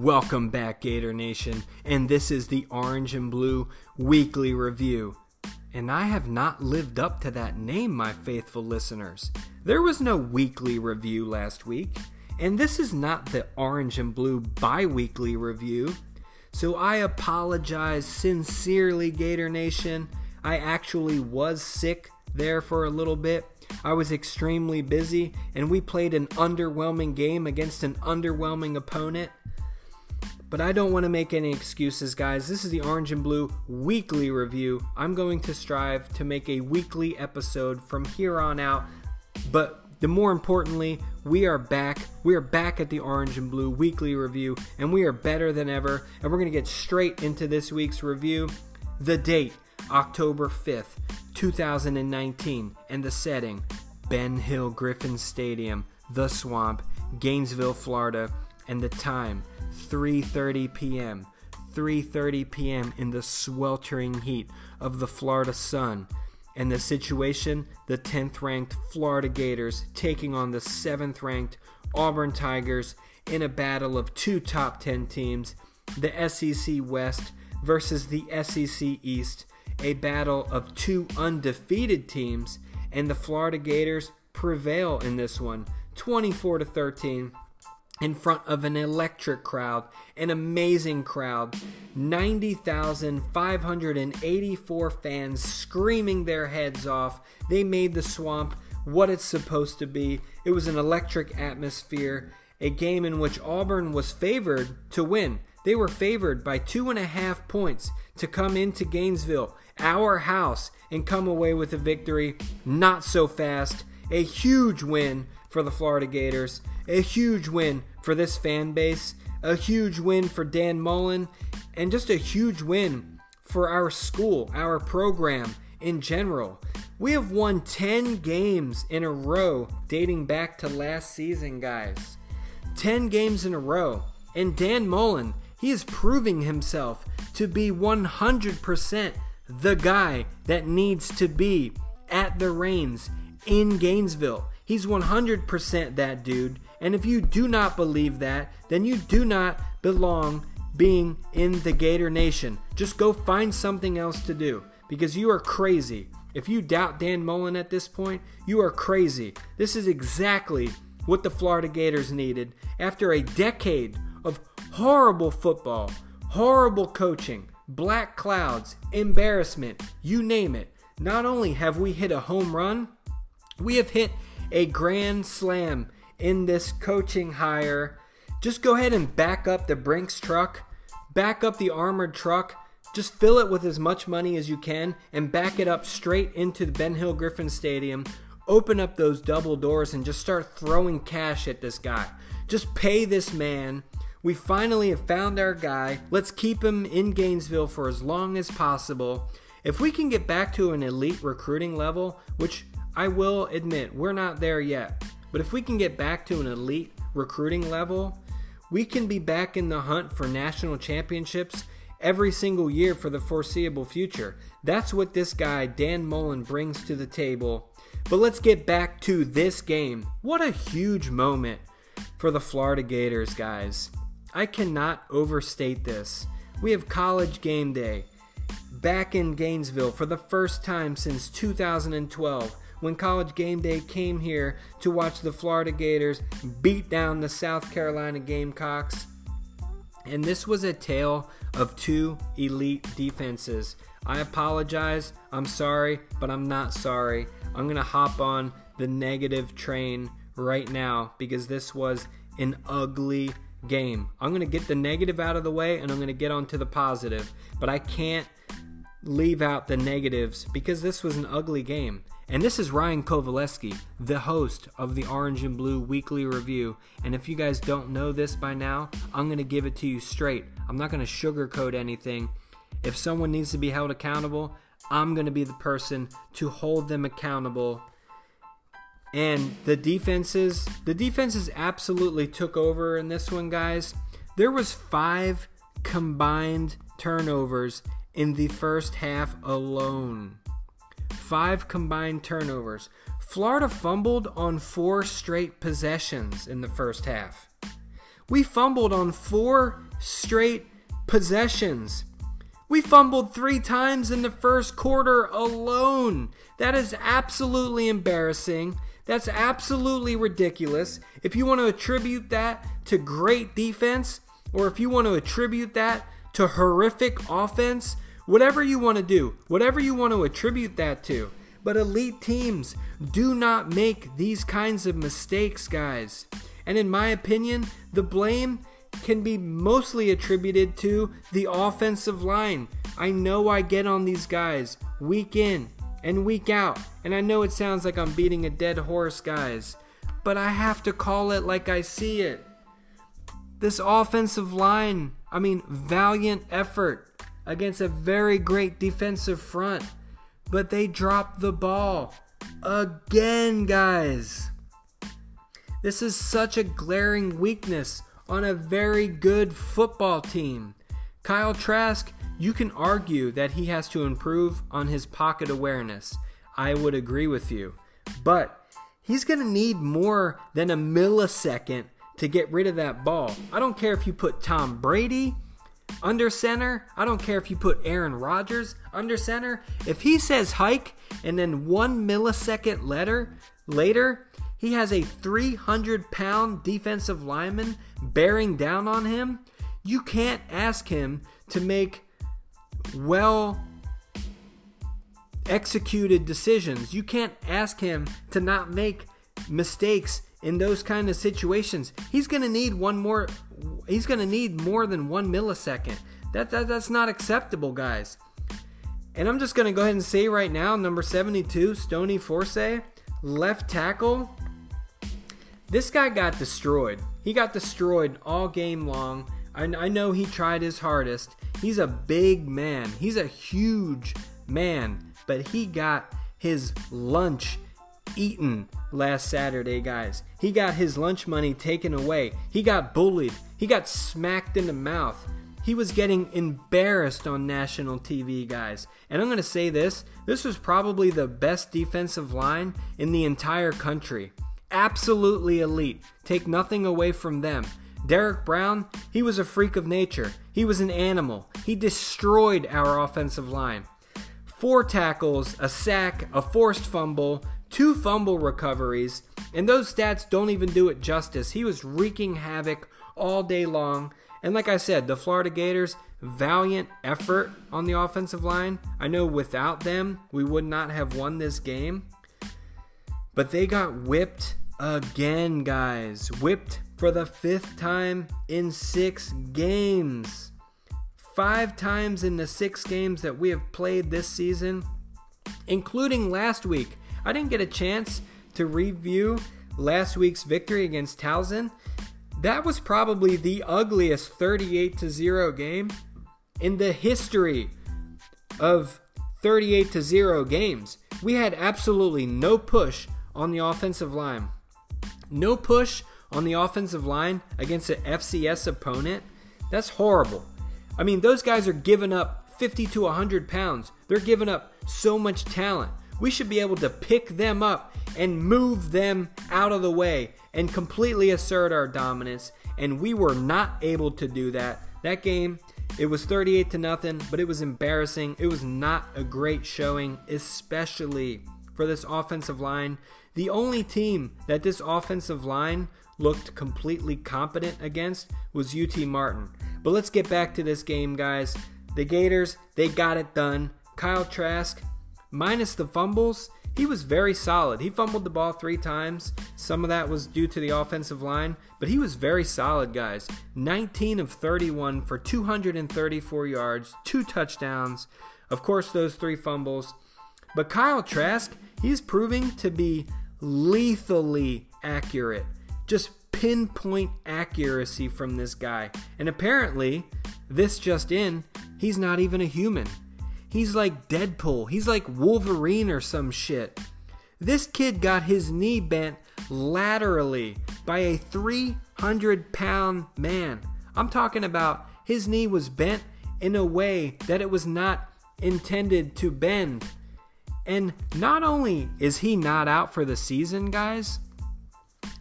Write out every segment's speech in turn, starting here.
Welcome back, Gator Nation, and this is the Orange and Blue Weekly Review. And I have not lived up to that name, my faithful listeners. There was no weekly review last week, and this is not the Orange and Blue bi weekly review. So I apologize sincerely, Gator Nation. I actually was sick there for a little bit. I was extremely busy, and we played an underwhelming game against an underwhelming opponent. But I don't want to make any excuses, guys. This is the Orange and Blue weekly review. I'm going to strive to make a weekly episode from here on out. But the more importantly, we are back. We are back at the Orange and Blue weekly review, and we are better than ever. And we're going to get straight into this week's review. The date, October 5th, 2019, and the setting, Ben Hill Griffin Stadium, The Swamp, Gainesville, Florida, and the time, 3:30 p.m. 3:30 p.m. in the sweltering heat of the Florida sun. And the situation, the 10th ranked Florida Gators taking on the 7th ranked Auburn Tigers in a battle of two top 10 teams, the SEC West versus the SEC East, a battle of two undefeated teams, and the Florida Gators prevail in this one, 24 to 13 in front of an electric crowd, an amazing crowd. 90,584 fans screaming their heads off. They made the swamp what it's supposed to be. It was an electric atmosphere, a game in which Auburn was favored to win. They were favored by two and a half points to come into Gainesville, our house, and come away with a victory. Not so fast. A huge win for the Florida Gators. A huge win for this fan base, a huge win for Dan Mullen, and just a huge win for our school, our program in general. We have won 10 games in a row dating back to last season, guys. 10 games in a row. And Dan Mullen, he is proving himself to be 100% the guy that needs to be at the reins in Gainesville. He's 100% that dude. And if you do not believe that, then you do not belong being in the Gator Nation. Just go find something else to do because you are crazy. If you doubt Dan Mullen at this point, you are crazy. This is exactly what the Florida Gators needed after a decade of horrible football, horrible coaching, black clouds, embarrassment, you name it. Not only have we hit a home run, we have hit a grand slam in this coaching hire. Just go ahead and back up the Brinks truck, back up the armored truck, just fill it with as much money as you can and back it up straight into the Ben Hill Griffin Stadium. Open up those double doors and just start throwing cash at this guy. Just pay this man. We finally have found our guy. Let's keep him in Gainesville for as long as possible. If we can get back to an elite recruiting level, which I will admit we're not there yet, but if we can get back to an elite recruiting level, we can be back in the hunt for national championships every single year for the foreseeable future. That's what this guy, Dan Mullen, brings to the table. But let's get back to this game. What a huge moment for the Florida Gators, guys. I cannot overstate this. We have college game day back in Gainesville for the first time since 2012 when College Game Day came here to watch the Florida Gators beat down the South Carolina Gamecocks. And this was a tale of two elite defenses. I apologize. I'm sorry, but I'm not sorry. I'm going to hop on the negative train right now because this was an ugly game. I'm going to get the negative out of the way and I'm going to get on to the positive. But I can't leave out the negatives because this was an ugly game. And this is Ryan Kovaleski, the host of the Orange and Blue Weekly Review. And if you guys don't know this by now, I'm going to give it to you straight. I'm not going to sugarcoat anything. If someone needs to be held accountable, I'm going to be the person to hold them accountable. And the defenses, the defenses absolutely took over in this one, guys. There was 5 combined turnovers in the first half alone five combined turnovers. Florida fumbled on four straight possessions in the first half. We fumbled on four straight possessions. We fumbled three times in the first quarter alone. That is absolutely embarrassing. That's absolutely ridiculous. If you want to attribute that to great defense, or if you want to attribute that to horrific offense, whatever you want to do, whatever you want to attribute that to. But elite teams do not make these kinds of mistakes, guys. And in my opinion, the blame can be mostly attributed to the offensive line. I know I get on these guys week in and week out, and I know it sounds like I'm beating a dead horse, guys, but I have to call it like I see it. This offensive line, I mean, valiant effort against a very great defensive front, but they dropped the ball again, guys. This is such a glaring weakness on a very good football team. Kyle Trask, you can argue that he has to improve on his pocket awareness. I would agree with you. But he's going to need more than a millisecond to get rid of that ball. I don't care if you put Tom Brady under center. I don't care if you put Aaron Rodgers under center. If he says hike and then one millisecond later, later he has a 300 pound defensive lineman bearing down on him. You can't ask him to make well executed decisions. You can't ask him to not make mistakes in those kind of situations. He's going to need one more he's going to need more than 1 millisecond. That, that that's not acceptable, guys. And I'm just going to go ahead and say right now number 72, Stone Forsythe, left tackle this guy got destroyed. He got destroyed all game long. I, I know he tried his hardest. He's a big man. He's a huge man, but he got his lunch eaten last Saturday, guys. He got his lunch money taken away. He got bullied. He got smacked in the mouth. He was getting embarrassed on national TV, guys. And I'm going to say this this was probably the best defensive line in the entire country absolutely elite. Take nothing away from them. Derrick Brown, he was a freak of nature. He was an animal. He destroyed our offensive line. Four tackles, a sack, a forced fumble, two fumble recoveries, and those stats don't even do it justice. He was wreaking havoc all day long. And like I said, the Florida Gators, valiant effort on the offensive line. I know without them, we would not have won this game. But they got whipped again, guys. Whipped for the fifth time in six games. Five times in the six games that we have played this season, including last week. I didn't get a chance to review last week's victory against Towson. That was probably the ugliest 38 to 0 game in the history of 38 to 0 games. We had absolutely no push on the offensive line. No push on the offensive line against an FCS opponent. That's horrible. I mean, those guys are giving up 50 to 100 pounds. They're giving up so much talent. We should be able to pick them up and move them out of the way and completely assert our dominance. And we were not able to do that. That game, it was 38 to nothing, but it was embarrassing. It was not a great showing, especially for this offensive line. The only team that this offensive line looked completely competent against was UT Martin. But let's get back to this game, guys. The Gators, they got it done. Kyle Trask, minus the fumbles, he was very solid. He fumbled the ball three times. Some of that was due to the offensive line, but he was very solid, guys. 19 of 31 for 234 yards, two touchdowns. Of course, those three fumbles. But Kyle Trask, he's proving to be lethally accurate. Just pinpoint accuracy from this guy. And apparently, this just in, he's not even a human. He's like Deadpool. He's like Wolverine or some shit. This kid got his knee bent laterally by a 300 pound man. I'm talking about his knee was bent in a way that it was not intended to bend. And not only is he not out for the season, guys,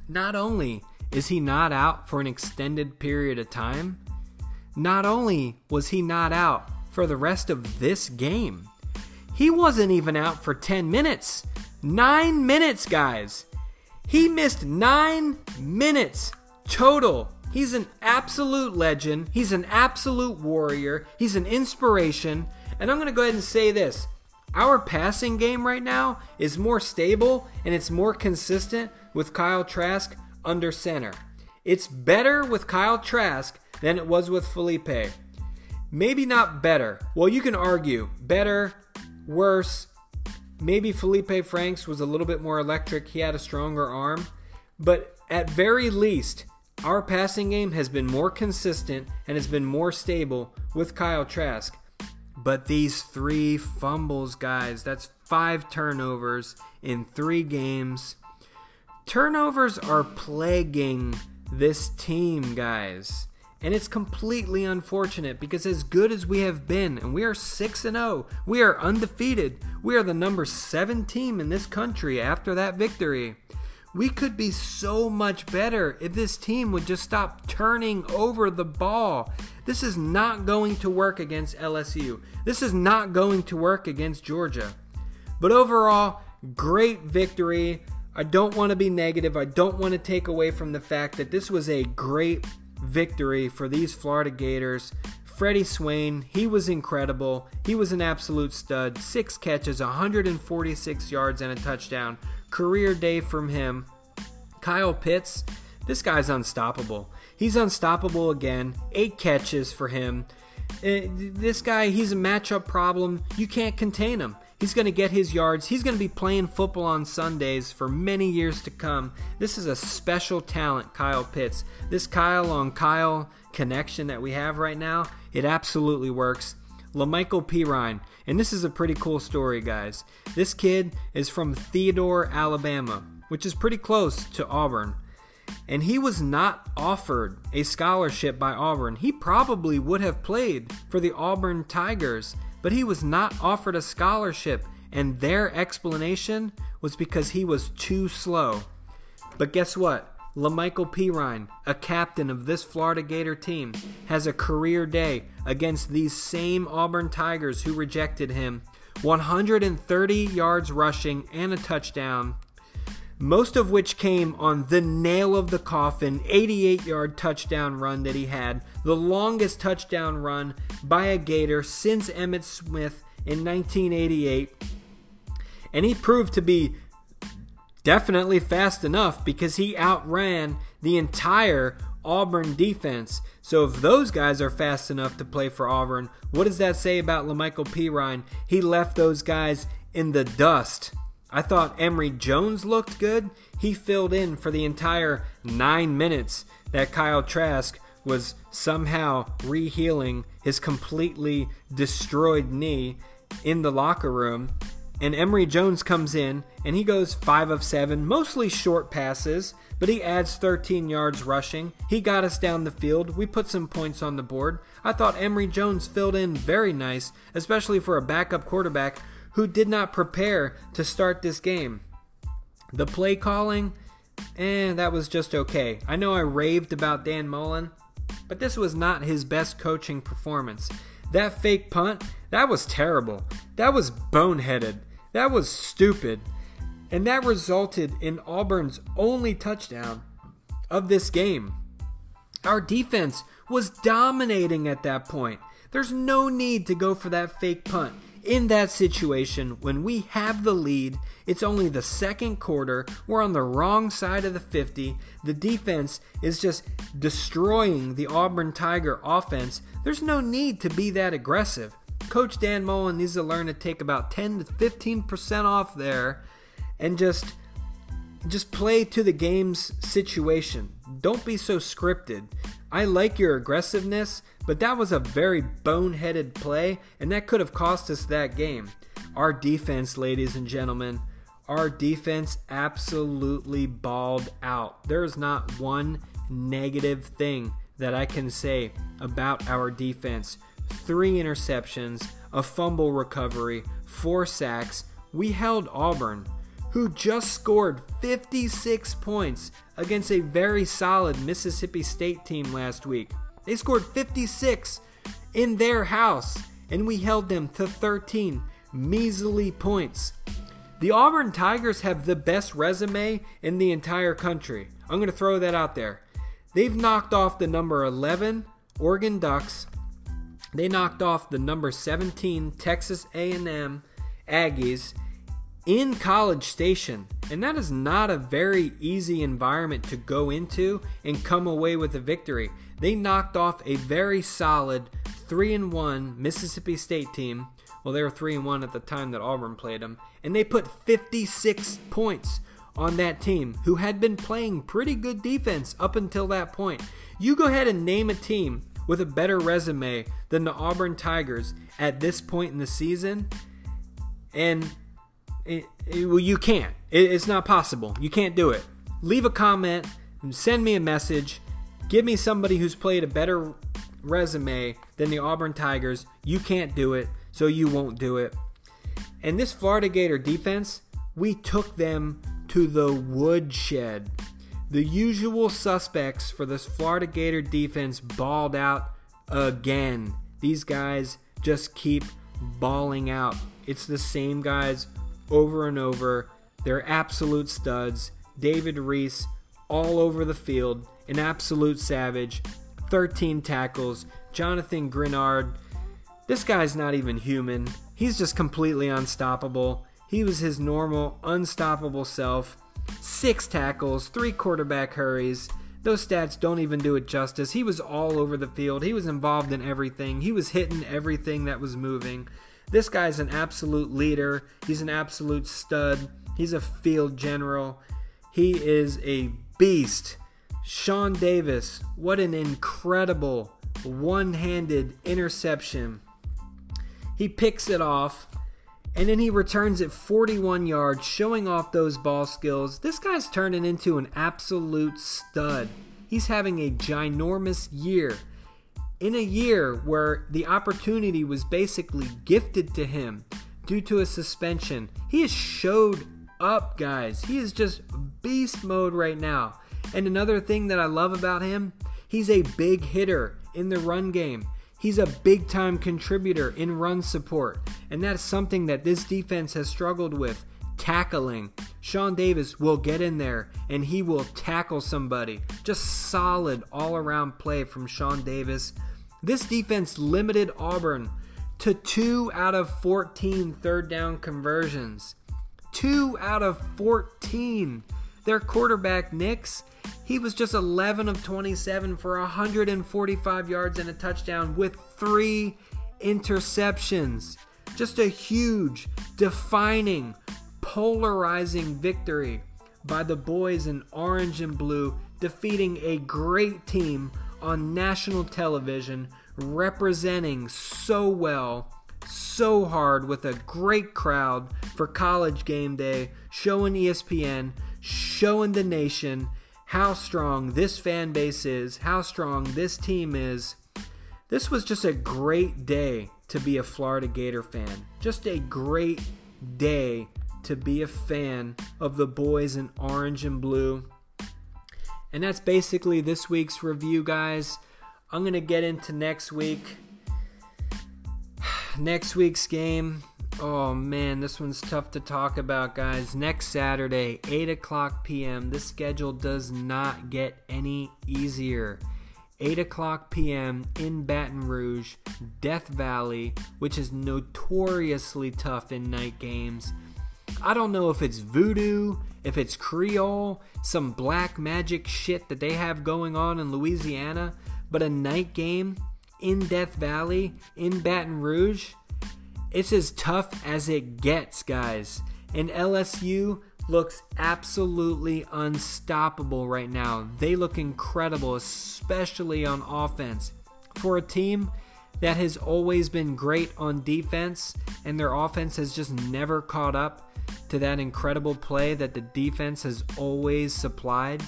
not only is he not out for an extended period of time? Not only was he not out for the rest of this game, he wasn't even out for 10 minutes. Nine minutes, guys. He missed nine minutes total. He's an absolute legend. He's an absolute warrior. He's an inspiration. And I'm going to go ahead and say this our passing game right now is more stable and it's more consistent with Kyle Trask under center. It's better with Kyle Trask than it was with Felipe. Maybe not better. Well, you can argue better, worse. Maybe Felipe Franks was a little bit more electric. He had a stronger arm. But at very least, our passing game has been more consistent and has been more stable with Kyle Trask. But these three fumbles, guys, that's five turnovers in three games. Turnovers are plaguing this team, guys. And it's completely unfortunate because as good as we have been, and we are 6 and 0, we are undefeated. We are the number 7 team in this country after that victory. We could be so much better if this team would just stop turning over the ball. This is not going to work against LSU. This is not going to work against Georgia. But overall, great victory. I don't want to be negative. I don't want to take away from the fact that this was a great victory for these Florida Gators. Freddie Swain, he was incredible. He was an absolute stud. Six catches, 146 yards, and a touchdown. Career day from him. Kyle Pitts, this guy's unstoppable. He's unstoppable again. Eight catches for him. Uh, this guy, he's a matchup problem. You can't contain him. He's going to get his yards. He's going to be playing football on Sundays for many years to come. This is a special talent, Kyle Pitts. This Kyle on Kyle connection that we have right now, it absolutely works. La'Mical Perine, and this is a pretty cool story, guys. This kid is from Theodore, Alabama, which is pretty close to Auburn. And he was not offered a scholarship by Auburn. He probably would have played for the Auburn Tigers but he was not offered a scholarship, and their explanation was because he was too slow. But guess what? La'Mical Perine, a captain of this Florida Gator team, has a career day against these same Auburn Tigers who rejected him. 130 yards rushing and a touchdown most of which came on the nail of the coffin 88 yard touchdown run that he had, the longest touchdown run by a Gator since Emmitt Smith in 1988. And he proved to be definitely fast enough because he outran the entire Auburn defense. So if those guys are fast enough to play for Auburn, what does that say about La'Mical Perine? He left those guys in the dust. I thought Emory Jones looked good. He filled in for the entire nine minutes that Kyle Trask was somehow rehealing his completely destroyed knee in the locker room. And Emory Jones comes in and he goes 5 of 7, mostly short passes, but he adds 13 yards rushing. He got us down the field. We put some points on the board. I thought Emory Jones filled in very nice, especially for a backup quarterback who did not prepare to start this game. The play calling, eh, that was just okay. I know I raved about Dan Mullen, but this was not his best coaching performance. That fake punt, that was terrible. That was boneheaded. That was stupid. And that resulted in Auburn's only touchdown of this game. Our defense was dominating at that point. There's no need to go for that fake punt in that situation, when we have the lead, it's only the second quarter, we're on the wrong side of the 50, the defense is just destroying the Auburn Tiger offense. There's no need to be that aggressive. Coach Dan Mullen needs to learn to take about 10 to 15% off there and just just play to the game's situation. Don't be so scripted. I like your aggressiveness, but that was a very boneheaded play, and that could have cost us that game. Our defense, ladies and gentlemen, our defense absolutely balled out. There is not one negative thing that I can say about our defense. Three interceptions, a fumble recovery, four sacks. We held Auburn who just scored 56 points against a very solid Mississippi State team last week. They scored 56 in their house, and we held them to 13 measly points. The Auburn Tigers have the best resume in the entire country. I'm going to throw that out there. They've knocked off the number 11 Oregon Ducks. They knocked off the number 17 Texas A&M Aggies in College Station. And that is not a very easy environment to go into and come away with a victory. They knocked off a very solid 3 and 1 Mississippi State team. Well, they were 3 and 1 at the time that Auburn played them, and they put 56 points on that team who had been playing pretty good defense up until that point. You go ahead and name a team with a better resume than the Auburn Tigers at this point in the season, and it, it, well, you can't. It, it's not possible. You can't do it. Leave a comment, send me a message, give me somebody who's played a better resume than the Auburn Tigers. You can't do it, so you won't do it. And this Florida Gator defense, we took them to the woodshed. The usual suspects for this Florida Gator defense balled out again. These guys just keep balling out. It's the same guys over and over. They're absolute studs. David Reese all over the field, an absolute savage. 13 tackles. Jonathan Greenard. This guy's not even human. He's just completely unstoppable. He was his normal, unstoppable self. Six tackles, three quarterback hurries. Those stats don't even do it justice. He was all over the field. He was involved in everything. He was hitting everything that was moving. This guy's an absolute leader. He's an absolute stud. He's a field general. He is a beast. Shawn Davis, what an incredible one handed interception. He picks it off and then he returns it 41 yards, showing off those ball skills. This guy's turning into an absolute stud. He's having a ginormous year. In a year where the opportunity was basically gifted to him due to a suspension, he has showed up, guys. He is just beast mode right now. And another thing that I love about him, he's a big hitter in the run game. He's a big time contributor in run support, and that's something that this defense has struggled with tackling. Shawn Davis will get in there and he will tackle somebody. Just solid all around play from Shawn Davis. This defense limited Auburn to 2 out of 14 third down conversions. 2 out of 14. Their quarterback, Nix, he was just 11 of 27 for 145 yards and a touchdown with three interceptions. Just a huge, defining, polarizing victory by the boys in orange and blue, defeating a great team on national television, representing so well, so hard with a great crowd for college game day, showing ESPN, showing the nation how strong this fan base is, how strong this team is. This was just a great day to be a Florida Gator fan. Just a great day to be a fan of the boys in orange and blue. And that's basically this week's review, guys. I'm going to get into next week. next week's game. Oh man, this one's tough to talk about, guys. Next Saturday, 8 o'clock p.m. This schedule does not get any easier. 8 o'clock p.m. in Baton Rouge, Death Valley, which is notoriously tough in night games. I don't know if it's voodoo, if it's Creole, some black magic shit that they have going on in Louisiana, but a night game in Death Valley, in Baton Rouge, it's as tough as it gets, guys. And LSU looks absolutely unstoppable right now. They look incredible, especially on offense. For a team that has always been great on defense, and their offense has just never caught up to that incredible play that the defense has always supplied.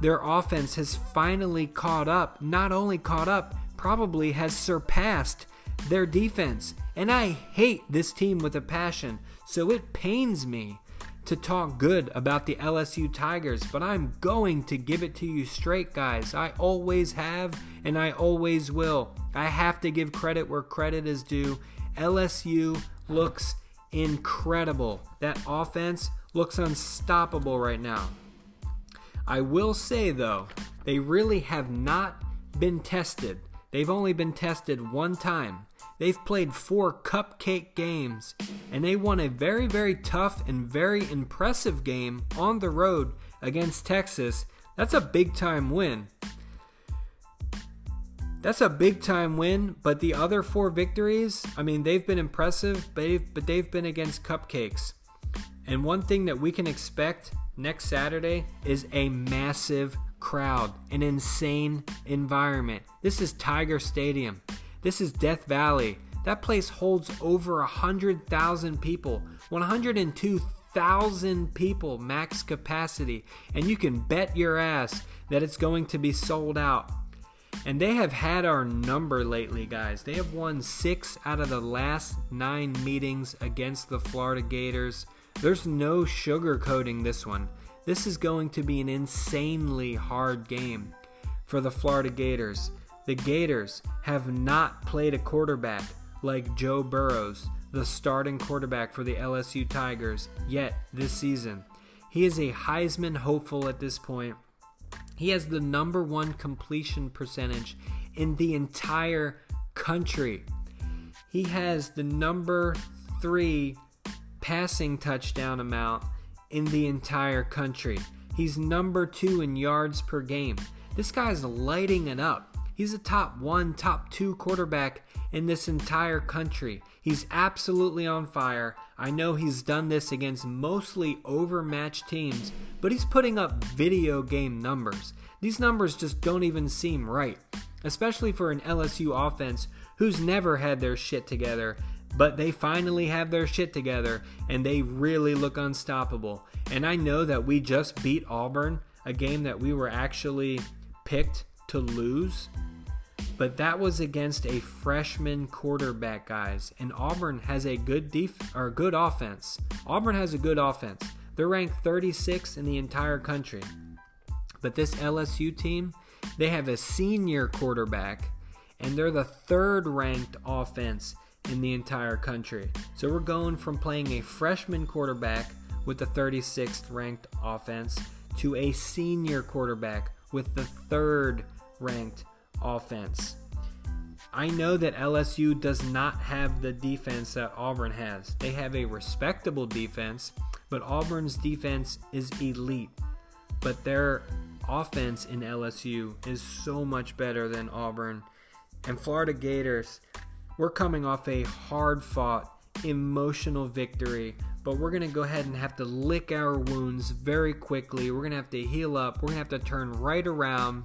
Their offense has finally caught up, not only caught up, probably has surpassed their defense. And I hate this team with a passion, so it pains me to talk good about the LSU Tigers, but I'm going to give it to you straight, guys. I always have and I always will. I have to give credit where credit is due. LSU looks incredible. That offense looks unstoppable right now. I will say, though, they really have not been tested. They've only been tested one time. They've played four cupcake games, and they won a very, very tough and very impressive game on the road against Texas. That's a big time win. That's a big time win, but the other four victories, I mean, they've been impressive, but they've, but they've been against cupcakes. And one thing that we can expect next Saturday is a massive crowd, an insane environment. This is Tiger Stadium. This is Death Valley. That place holds over 100,000 people, 102,000 people max capacity, and you can bet your ass that it's going to be sold out. And they have had our number lately, guys. They have won six out of the last nine meetings against the Florida Gators. There's no sugarcoating this one. This is going to be an insanely hard game for the Florida Gators. The Gators have not played a quarterback like Joe Burrows, the starting quarterback for the LSU Tigers, yet this season. He is a Heisman hopeful at this point. He has the number one completion percentage in the entire country. He has the number three passing touchdown amount in the entire country. He's number two in yards per game. This guy's lighting it up. He's a top one, top two quarterback in this entire country. He's absolutely on fire. I know he's done this against mostly overmatched teams, but he's putting up video game numbers. These numbers just don't even seem right, especially for an LSU offense who's never had their shit together. But they finally have their shit together and they really look unstoppable. And I know that we just beat Auburn, a game that we were actually picked to lose. But that was against a freshman quarterback, guys. And Auburn has a good def- or good offense. Auburn has a good offense. They're ranked 36 in the entire country. But this LSU team, they have a senior quarterback, and they're the third ranked offense in the entire country. So we're going from playing a freshman quarterback with the 36th ranked offense to a senior quarterback with the third ranked offense. I know that LSU does not have the defense that Auburn has. They have a respectable defense, but Auburn's defense is elite. But their offense in LSU is so much better than Auburn. And Florida Gators, we're coming off a hard fought, emotional victory, but we're going to go ahead and have to lick our wounds very quickly. We're going to have to heal up. We're going to have to turn right around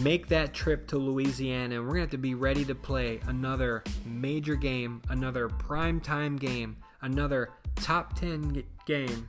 make that trip to Louisiana, and we're going to have to be ready to play another major game, another prime time game, another top 10 game.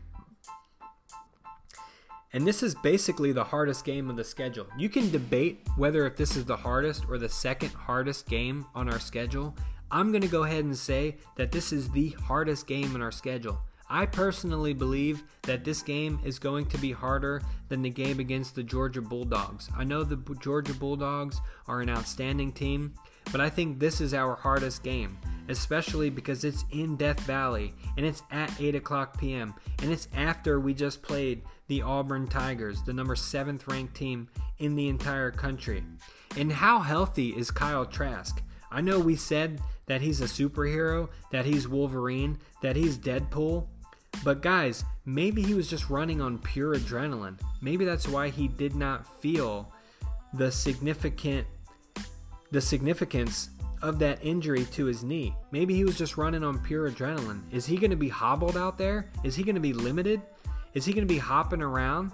And this is basically the hardest game of the schedule. You can debate whether if this is the hardest or the second hardest game on our schedule. I'm going to go ahead and say that this is the hardest game in our schedule. I personally believe that this game is going to be harder than the game against the Georgia Bulldogs. I know the Georgia Bulldogs are an outstanding team, but I think this is our hardest game, especially because it's in Death Valley and it's at 8 o'clock p.m. and it's after we just played the Auburn Tigers, the number 7th ranked team in the entire country. And how healthy is Kyle Trask? I know we said that he's a superhero, that he's Wolverine, that he's Deadpool, but guys, maybe he was just running on pure adrenaline. Maybe that's why he did not feel the significant the significance of that injury to his knee. Maybe he was just running on pure adrenaline. Is he going to be hobbled out there? Is he going to be limited? Is he going to be hopping around?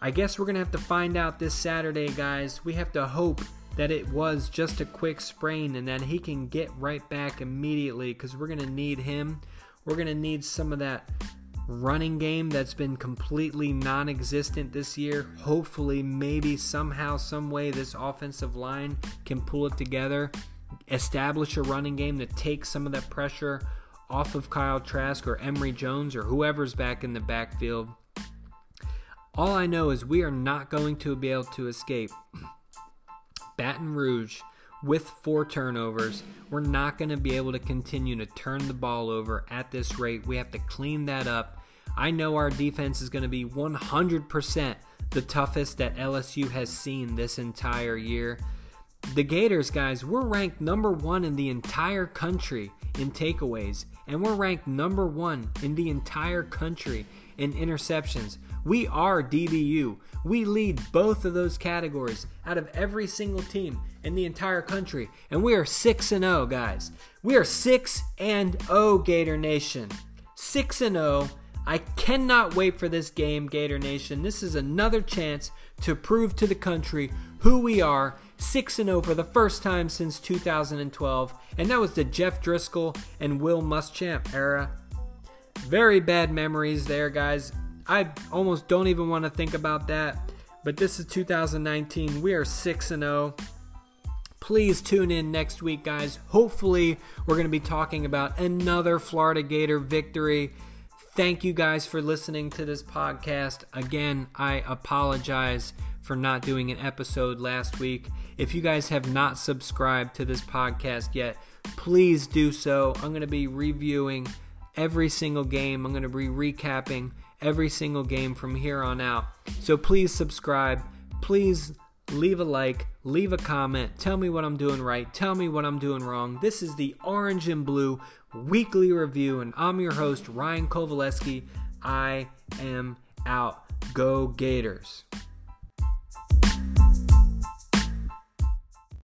I guess we're going to have to find out this Saturday, guys. We have to hope that it was just a quick sprain and that he can get right back immediately because we're going to need him we're going to need some of that running game that's been completely non existent this year. Hopefully, maybe somehow, some way, this offensive line can pull it together, establish a running game to take some of that pressure off of Kyle Trask or Emory Jones or whoever's back in the backfield. All I know is we are not going to be able to escape Baton Rouge with four turnovers. We're not going to be able to continue to turn the ball over at this rate. We have to clean that up. I know our defense is going to be 100% the toughest that LSU has seen this entire year. The Gators, guys, we're ranked number one in the entire country in takeaways, and we're ranked number one in the entire country in interceptions. We are DBU. We lead both of those categories out of every single team in the entire country, and we are 6 and 0, guys. We are 6 and 0 Gator Nation. 6 and 0 I cannot wait for this game, Gator Nation. This is another chance to prove to the country who we are. 6 0 for the first time since 2012, and that was the Jeff Driskel and Will Muschamp era. Very bad memories there, guys. I almost don't even want to think about that. But this is 2019. We are 6 and 0. Please tune in next week, guys. Hopefully, we're going to be talking about another Florida Gator victory. Thank you guys for listening to this podcast. Again, I apologize for not doing an episode last week. If you guys have not subscribed to this podcast yet, please do so. I'm going to be reviewing every single game, I'm going to be recapping every single game from here on out. So please subscribe. Please leave a like, leave a comment, tell me what I'm doing right, tell me what I'm doing wrong. This is the Orange and Blue weekly review, and I'm your host, Ryan Kovaleski. I am out. Go Gators.